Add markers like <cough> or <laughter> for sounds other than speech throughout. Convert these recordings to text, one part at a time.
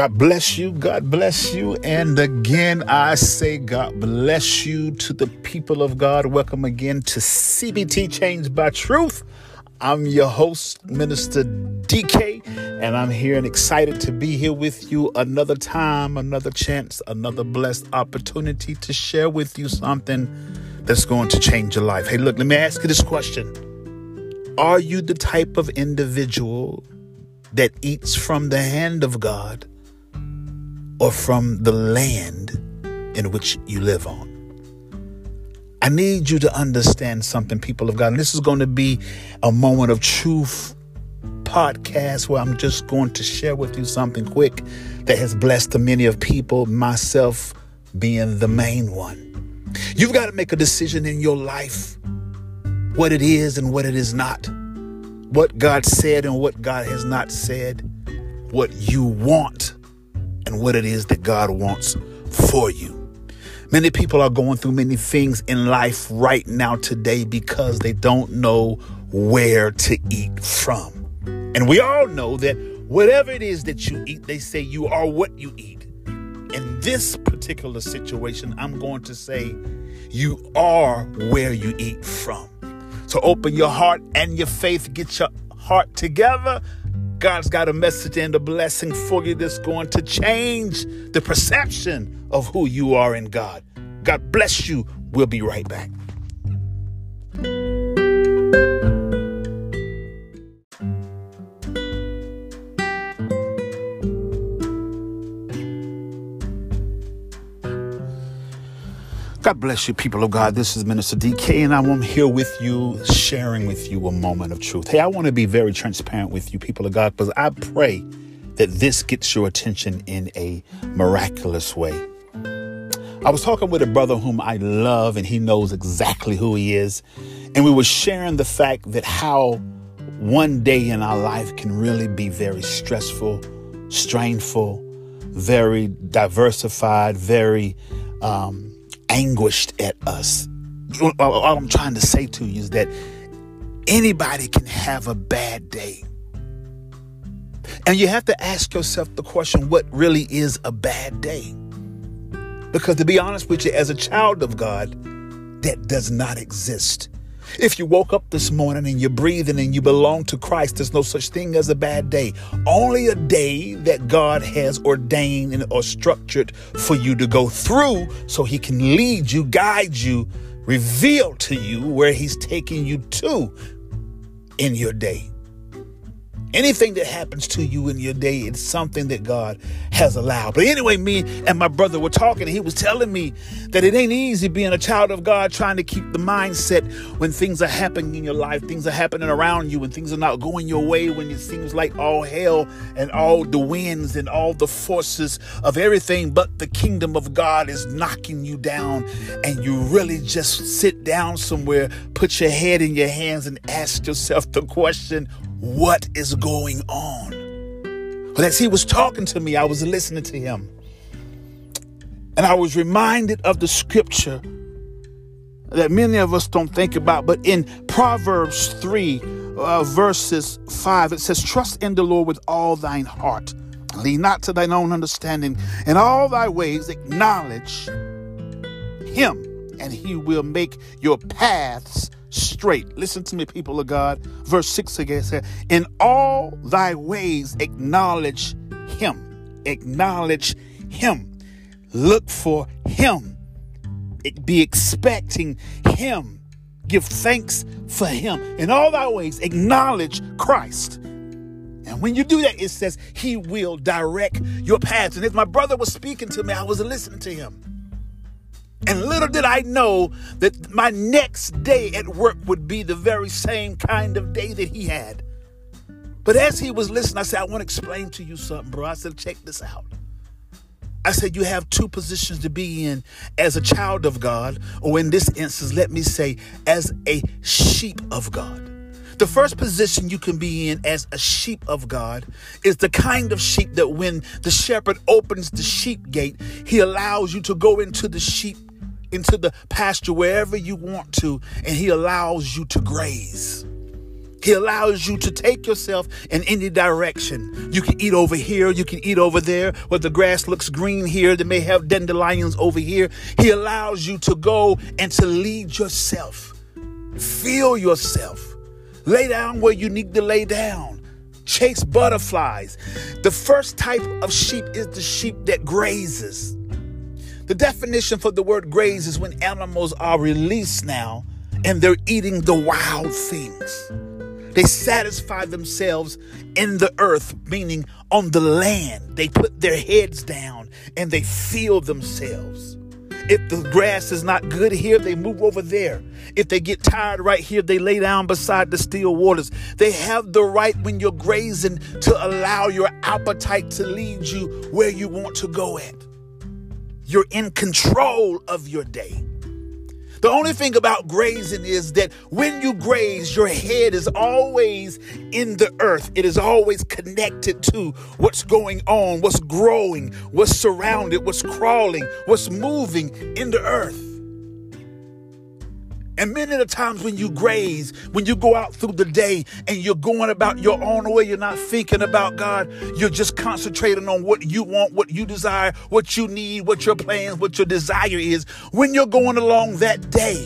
God bless you. God bless you. And again, I say, God bless you to the people of God. Welcome again to CBT Change by Truth. I'm your host, Minister DK, and I'm here and excited to be here with you another time, another chance, another blessed opportunity to share with you something that's going to change your life. Hey, look, let me ask you this question Are you the type of individual that eats from the hand of God or from the land in which you live on. I need you to understand something, people of God. And this is going to be a moment of truth podcast where I'm just going to share with you something quick that has blessed the many of people, myself being the main one. You've got to make a decision in your life what it is and what it is not, what God said and what God has not said, what you want and what it is that God wants for you. Many people are going through many things in life right now today because they don't know where to eat from. And we all know that whatever it is that you eat, they say you are what you eat. In this particular situation, I'm going to say you are where you eat from. So open your heart and your faith, get your heart together God's got a message and a blessing for you that's going to change the perception of who you are in God. God bless you. We'll be right back. God bless you, people of God. This is Minister DK, and I'm here with you, sharing with you a moment of truth. Hey, I want to be very transparent with you, people of God, because I pray that this gets your attention in a miraculous way. I was talking with a brother whom I love, and he knows exactly who he is. And we were sharing the fact that how one day in our life can really be very stressful, strainful, very diversified, very um, anguished at us. Uh, uh, all I'm trying to say to you is that anybody can have a bad day. And you have to ask yourself the question what really is a bad day? Because to be honest with you, as a child of God, that does not exist. If you woke up this morning and you're breathing and you belong to Christ, there's no such thing as a bad day. Only a day that God has ordained and or structured for you to go through so He can lead you, guide you, reveal to you where He's taking you to in your day. Anything that happens to you in your day, it's something that God has allowed. But anyway, me and my brother were talking, and he was telling me that it ain't easy being a child of God, trying to keep the mindset when things are happening in your life, things are happening around you, when things are not going your way, when it seems like all hell and all the winds and all the forces of everything but the kingdom of God is knocking you down, and you really just sit down somewhere, put your head in your hands, and ask yourself the question, what is going on. But as he was talking to me, I was listening to him. And I was reminded of the scripture that many of us don't think about. But in Proverbs 3, uh, verses 5, it says, Trust in the Lord with all thine heart. Lean not to thine own understanding. In all thy ways acknowledge him, and he will make your paths straight. Listen to me, people of God. Verse 6 again says, In all thy ways acknowledge him. Acknowledge him. Look for him. Be expecting him. Give thanks for him. In all thy ways acknowledge Christ. And when you do that, it says he will direct your paths. And as my brother was speaking to me, I was listening to him. And little did I know that my next day at work would be the very same kind of day that he had. But as he was listening, I said, I want to explain to you something, bro. I said, check this out. I said, you have two positions to be in as a child of God, or in this instance, let me say, as a sheep of God. The first position you can be in as a sheep of God is the kind of sheep that when the shepherd opens the sheep gate, he allows you to go into the sheep into the pasture wherever you want to, and He allows you to graze. He allows you to take yourself in any direction. You can eat over here, you can eat over there, where the grass looks green here, they may have dandelions over here. He allows you to go and to lead yourself. Feel yourself. Lay down where you need to lay down. Chase butterflies. The first type of sheep is the sheep that grazes. The definition for the word graze is when animals are released now and they're eating the wild things. They satisfy themselves in the earth, meaning on the land. They put their heads down and they feel themselves. If the grass is not good here, they move over there. If they get tired right here, they lay down beside the still waters. They have the right when you're grazing to allow your appetite to lead you where you want to go at. You're in control of your day. The only thing about grazing is that when you graze, your head is always in the earth. It is always connected to what's going on, what's growing, what's surrounded, what's crawling, what's moving in the earth. And many of the times when you graze, when you go out through the day and you're going about your own way, you're not thinking about God, you're just concentrating on what you want, what you desire, what you need, what your plans, what your desire is. When you're going along that day,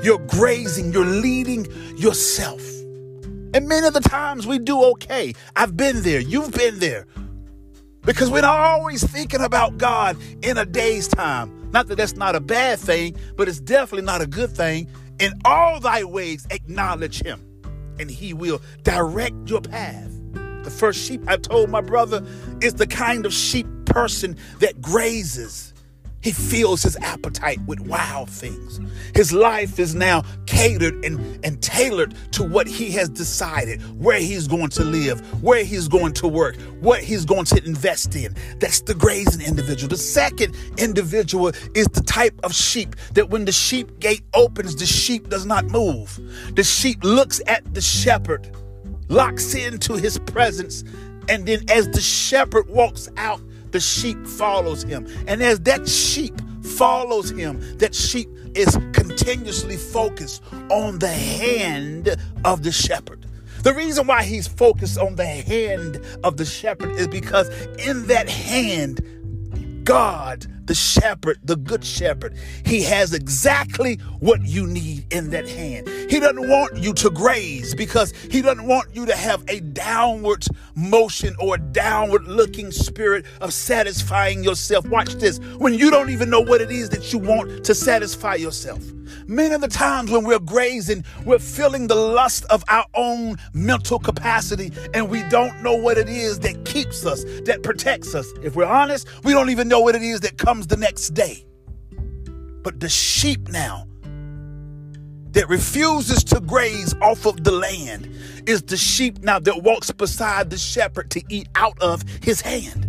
you're grazing, you're leading yourself. And many of the times we do okay. I've been there, you've been there. Because we're not always thinking about God in a day's time. Not that that's not a bad thing, but it's definitely not a good thing. In all thy ways, acknowledge him, and he will direct your path. The first sheep I told my brother is the kind of sheep person that grazes he fills his appetite with wild things. His life is now catered and, and tailored to what he has decided, where he's going to live, where he's going to work, what he's going to invest in. That's the grazing individual. The second individual is the type of sheep that when the sheep gate opens, the sheep does not move. The sheep looks at the shepherd, locks into his presence, and then as the shepherd walks out, the sheep follows him. And as that sheep follows him, that sheep is continuously focused on the hand of the shepherd. The reason why he's focused on the hand of the shepherd is because in that hand, God the shepherd, the good shepherd, he has exactly what you need in that hand. He doesn't want you to graze because he doesn't want you to have a downward motion or downward looking spirit of satisfying yourself. Watch this. When you don't even know what it is that you want to satisfy yourself. Many of the times when we're grazing, we're feeling the lust of our own mental capacity, and we don't know what it is that keeps us, that protects us. If we're honest, we don't even know what it is that comes the next day. But the sheep now that refuses to graze off of the land is the sheep now that walks beside the shepherd to eat out of his hand.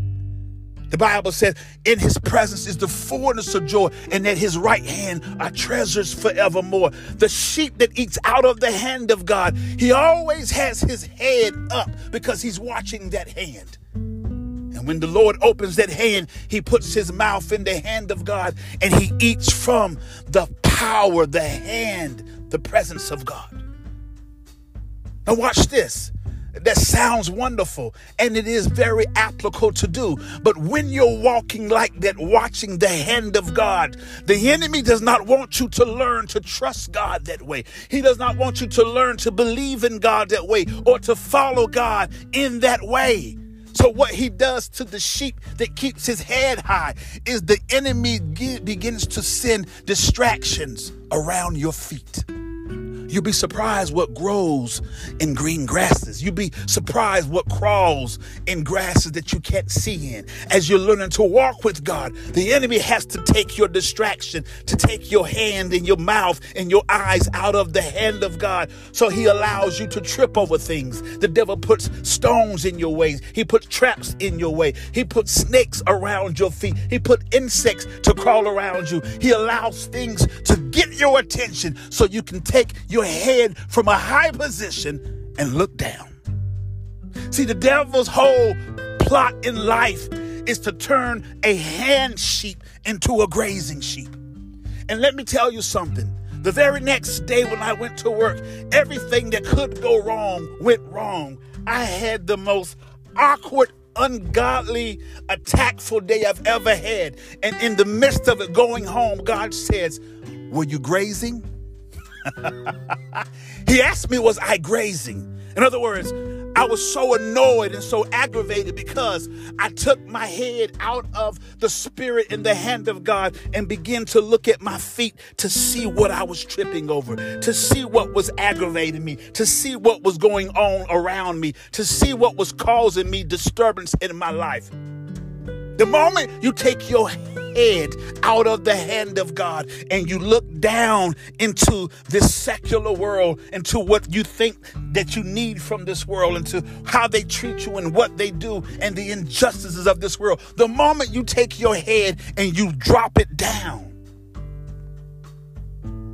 The Bible says, In his presence is the fullness of joy, and at his right hand are treasures forevermore. The sheep that eats out of the hand of God, he always has his head up because he's watching that hand. And when the Lord opens that hand, he puts his mouth in the hand of God and he eats from the power, the hand, the presence of God. Now, watch this that sounds wonderful and it is very applicable to do. But when you're walking like that, watching the hand of God, the enemy does not want you to learn to trust God that way. He does not want you to learn to believe in God that way or to follow God in that way. So, what he does to the sheep that keeps his head high is the enemy begins to send distractions around your feet. You'll be surprised what grows in green grasses. You'll be surprised what crawls in grasses that you can't see in. As you're learning to walk with God, the enemy has to take your distraction, to take your hand and your mouth and your eyes out of the hand of God. So he allows you to trip over things. The devil puts stones in your ways. He puts traps in your way. He puts snakes around your feet. He put insects to crawl around you. He allows things to get your attention so you can take your head from a high position and look down. See, the devil's whole plot in life is to turn a hand sheep into a grazing sheep. And let me tell you something The very next day when I went to work, everything that could go wrong went wrong. I had the most awkward, ungodly, attackful day I've ever had. And in the midst of it going home, God says, Were you grazing? <laughs> he asked me, Was I grazing? In other words, I was so annoyed and so aggravated because I took my head out of the spirit in the hand of God and began to look at my feet to see what I was tripping over, to see what was aggravating me, to see what was going on around me, to see what was causing me disturbance in my life. The moment you take your head out of the hand of God and you look down into this secular world, into what you think that you need from this world, into how they treat you and what they do and the injustices of this world. The moment you take your head and you drop it down,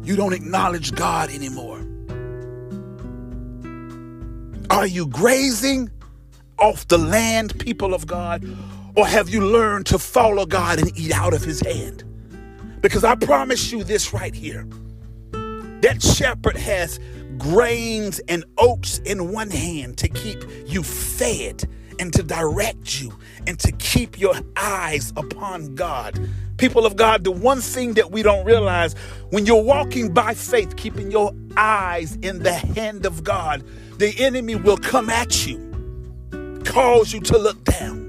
you don't acknowledge God anymore. Are you grazing off the land, people of God? Or have you learned to follow God and eat out of his hand? Because I promise you this right here that shepherd has grains and oats in one hand to keep you fed and to direct you and to keep your eyes upon God. People of God, the one thing that we don't realize when you're walking by faith, keeping your eyes in the hand of God, the enemy will come at you, cause you to look down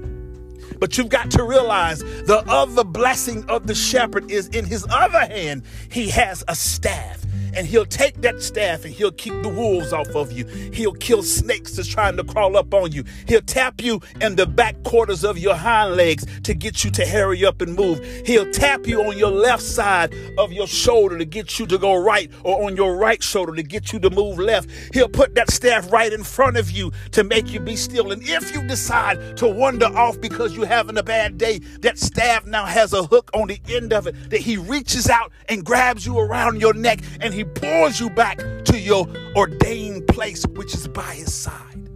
but you've got to realize the other blessing of the shepherd is in his other hand, he has a staff and he'll take that staff and he'll keep the wolves off of you. He'll kill snakes that's trying to crawl up on you. He'll tap you in the back quarters of your hind legs to get you to hurry up and move. He'll tap you on your left side of your shoulder to get you to go right or on your right shoulder to get you to move left. He'll put that staff right in front of you to make you be still. And if you decide to wander off because you're having a bad day, that staff now has a hook on the end of it that he reaches out and grabs you around your neck and he he pulls you back to your ordained place, which is by his side.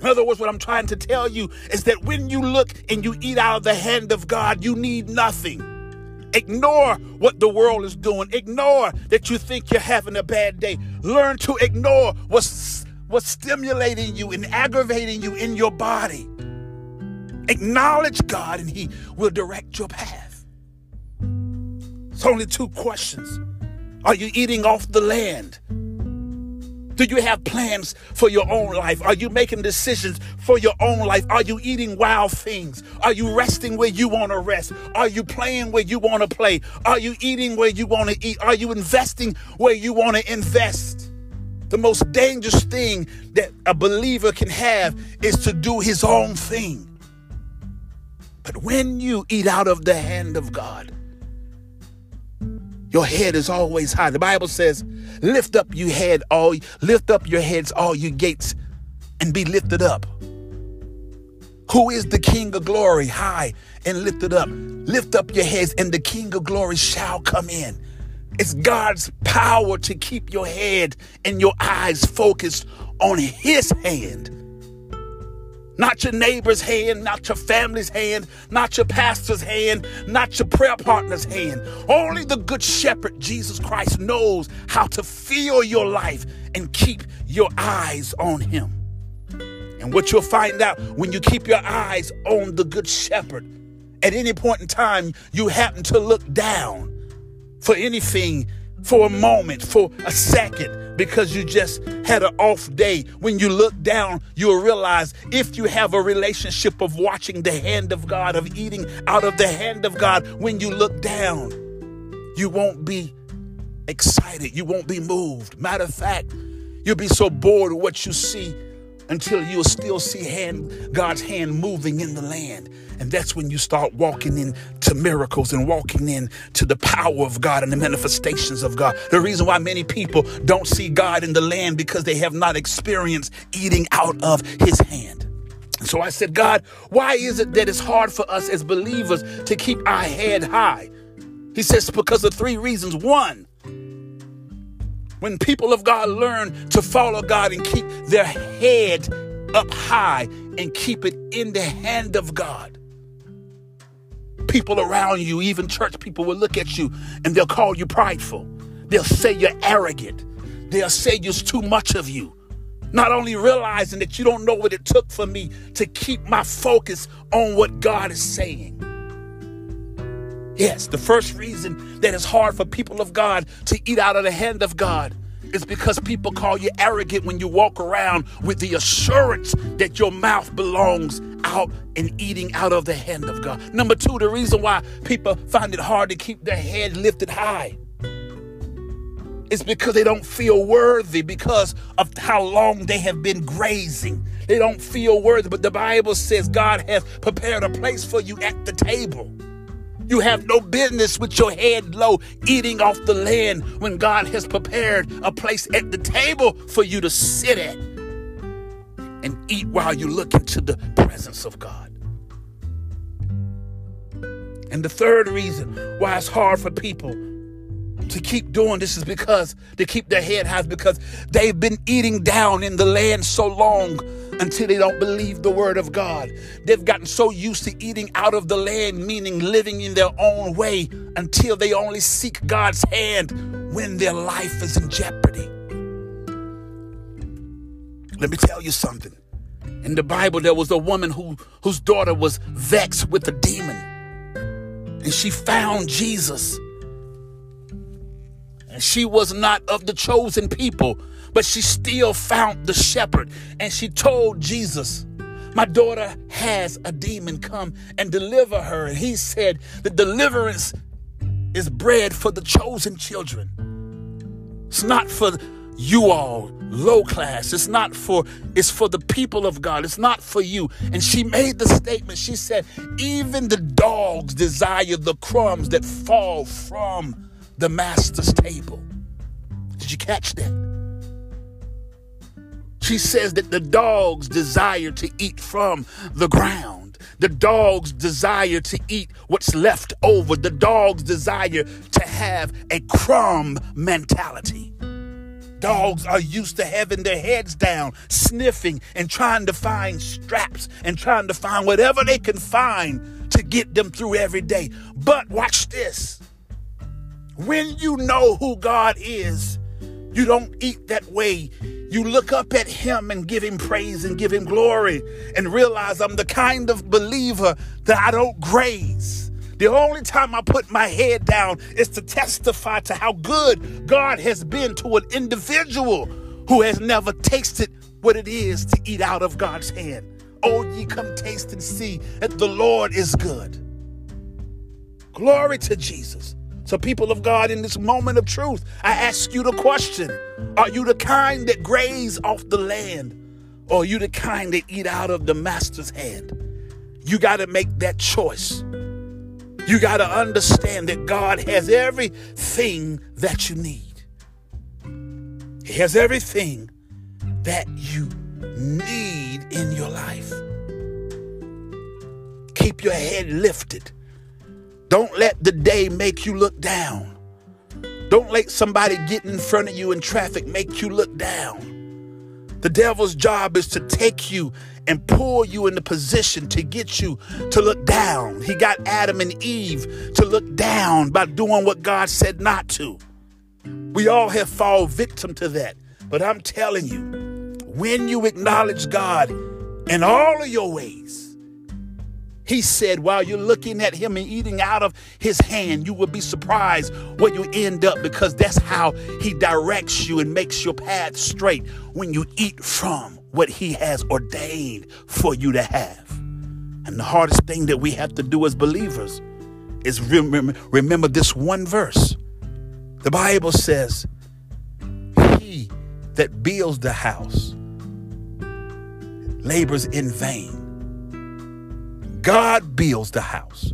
In other words, what I'm trying to tell you is that when you look and you eat out of the hand of God, you need nothing. Ignore what the world is doing. Ignore that you think you're having a bad day. Learn to ignore what's, what's stimulating you and aggravating you in your body. Acknowledge God and He will direct your path. It's only two questions are you eating off the land? Do you have plans for your own life? Are you making decisions for your own life? Are you eating wild things? Are you resting where you want to rest? Are you playing where you want to play? Are you eating where you want to eat? Are you investing where you want to invest? The most dangerous thing that a believer can have is to do his own thing. But when you eat out of the hand of God, your head is always high. The Bible says, lift up your head, all lift up your heads, all you gates, and be lifted up. Who is the King of glory? High and lifted up. Lift up your heads, and the King of glory shall come in. It's God's power to keep your head and your eyes focused on His hand not your neighbor's hand, not your family's hand, not your pastor's hand, not your prayer partner's hand. Only the good shepherd, Jesus Christ, knows how to feel your life and keep your eyes on him. And what you'll find out when you keep your eyes on the good shepherd, at any point in time, you happen to look down for anything for a moment, for a second, because you just had an off day. When you look down, you'll realize if you have a relationship of watching the hand of God, of eating out of the hand of God, when you look down, you won't be excited. You won't be moved. Matter of fact, you'll be so bored of what you see until you'll still see hand, God's hand moving in the land. And that's when you start walking into miracles and walking into the power of God and the manifestations of God. The reason why many people don't see God in the land because they have not experienced eating out of his hand. So I said, God, why is it that it's hard for us as believers to keep our head high? He says, because of three reasons. One, when people of God learn to follow God and keep their head up high and keep it in the hand of God, People around you, even church people, will look at you and they'll call you prideful. They'll say you're arrogant. They'll say there's too much of you. Not only realizing that you don't know what it took for me to keep my focus on what God is saying. Yes, the first reason that it's hard for people of God to eat out of the hand of God is because people call you arrogant when you walk around with the assurance that your mouth belongs out and eating out of the hand of God. Number two, the reason why people find it hard to keep their head lifted high is because they don't feel worthy because of how long they have been grazing. They don't feel worthy, but the Bible says God has prepared a place for you at the table. You have no business with your head low eating off the land when God has prepared a place at the table for you to sit at and eat while you look into the presence of God. And the third reason why it's hard for people to keep doing this is because to keep their head high because they've been eating down in the land so long until they don't believe the word of God. They've gotten so used to eating out of the land, meaning living in their own way, until they only seek God's hand when their life is in jeopardy. Let me tell you something. In the Bible, there was a woman who, whose daughter was vexed with a demon. And she found Jesus. And she was not of the chosen people, but she still found the shepherd and she told Jesus, My daughter has a demon come and deliver her. And he said, The deliverance is bread for the chosen children. It's not for you all low class. It's not for it's for the people of god. It's not for you. And she made the statement. She said even the dogs desire the crumbs that fall from the master's table. Did you catch that she says that the dogs desire to eat from the ground. The dogs desire to eat what's left over. The dogs desire to have a crumb mentality. Dogs are used to having their heads down, sniffing and trying to find straps and trying to find whatever they can find to get them through every day. But watch this. When you know who God is, you don't eat that way. You look up at him and give him praise and give him glory and realize I'm the kind of believer that I don't graze. The only time I put my head down is to testify to how good God has been to an individual who has never tasted what it is to eat out of God's hand. Oh, ye come taste and see that the Lord is good. Glory to Jesus. So, people of God, in this moment of truth, I ask you the question Are you the kind that graze off the land, or are you the kind that eat out of the master's hand? You got to make that choice. You got to understand that God has everything that you need. He has everything that you need in your life. Keep your head lifted. Don't let the day make you look down. Don't let somebody get in front of you in traffic make you look down. The devil's job is to take you and pull you in the position to get you to look down. He got Adam and Eve to look down by doing what God said not to. We all have fallen victim to that. But I'm telling you, when you acknowledge God in all of your ways, he said, while you're looking at him and eating out of his hand, you will be surprised where you end up because that's how he directs you and makes your path straight when you eat from what he has ordained for you to have. And the hardest thing that we have to do as believers is remember, remember this one verse. The Bible says, He that builds the house labors in vain. God builds the house.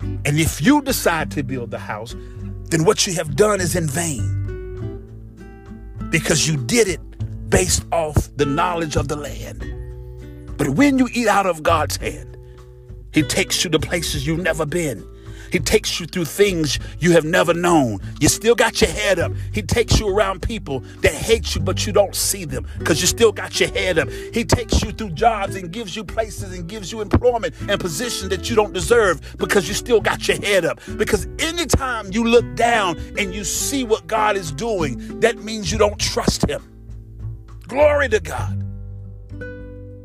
And if you decide to build the house, then what you have done is in vain. Because you did it based off the knowledge of the land. But when you eat out of God's hand, He takes you to places you've never been. He takes you through things you have never known. You still got your head up. He takes you around people that hate you, but you don't see them because you still got your head up. He takes you through jobs and gives you places and gives you employment and positions that you don't deserve because you still got your head up. Because anytime you look down and you see what God is doing, that means you don't trust Him. Glory to God.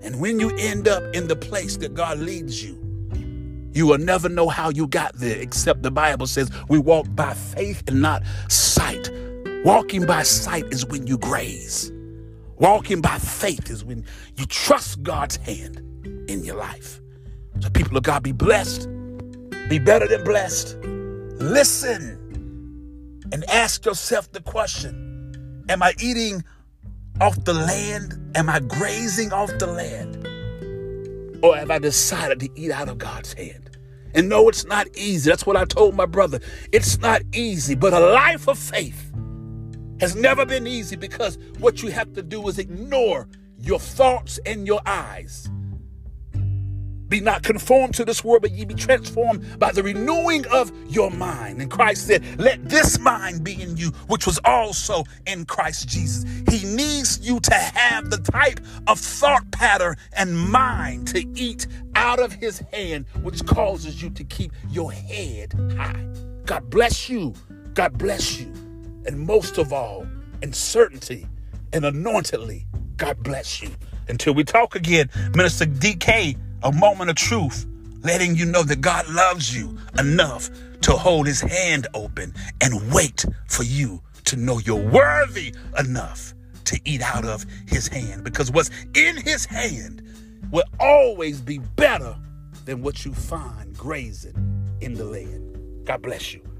And when you end up in the place that God leads you, you will never know how you got there, except the Bible says we walk by faith and not sight. Walking by sight is when you graze. Walking by faith is when you trust God's hand in your life. So, people of God, be blessed, be better than blessed. Listen and ask yourself the question Am I eating off the land? Am I grazing off the land? Or have I decided to eat out of God's hand? And no, it's not easy. That's what I told my brother. It's not easy, but a life of faith has never been easy because what you have to do is ignore your thoughts and your eyes be not conformed to this world, but ye be transformed by the renewing of your mind. And Christ said, Let this mind be in you, which was also in Christ Jesus. He needs you to have the type of thought pattern and mind to eat out of his hand, which causes you to keep your head high. God bless you. God bless you. And most of all, in certainty and anointedly, God bless you. Until we talk again, Minister DK a moment of truth, letting you know that God loves you enough to hold his hand open and wait for you to know you're worthy enough to eat out of his hand. Because what's in his hand will always be better than what you find grazing in the land. God bless you.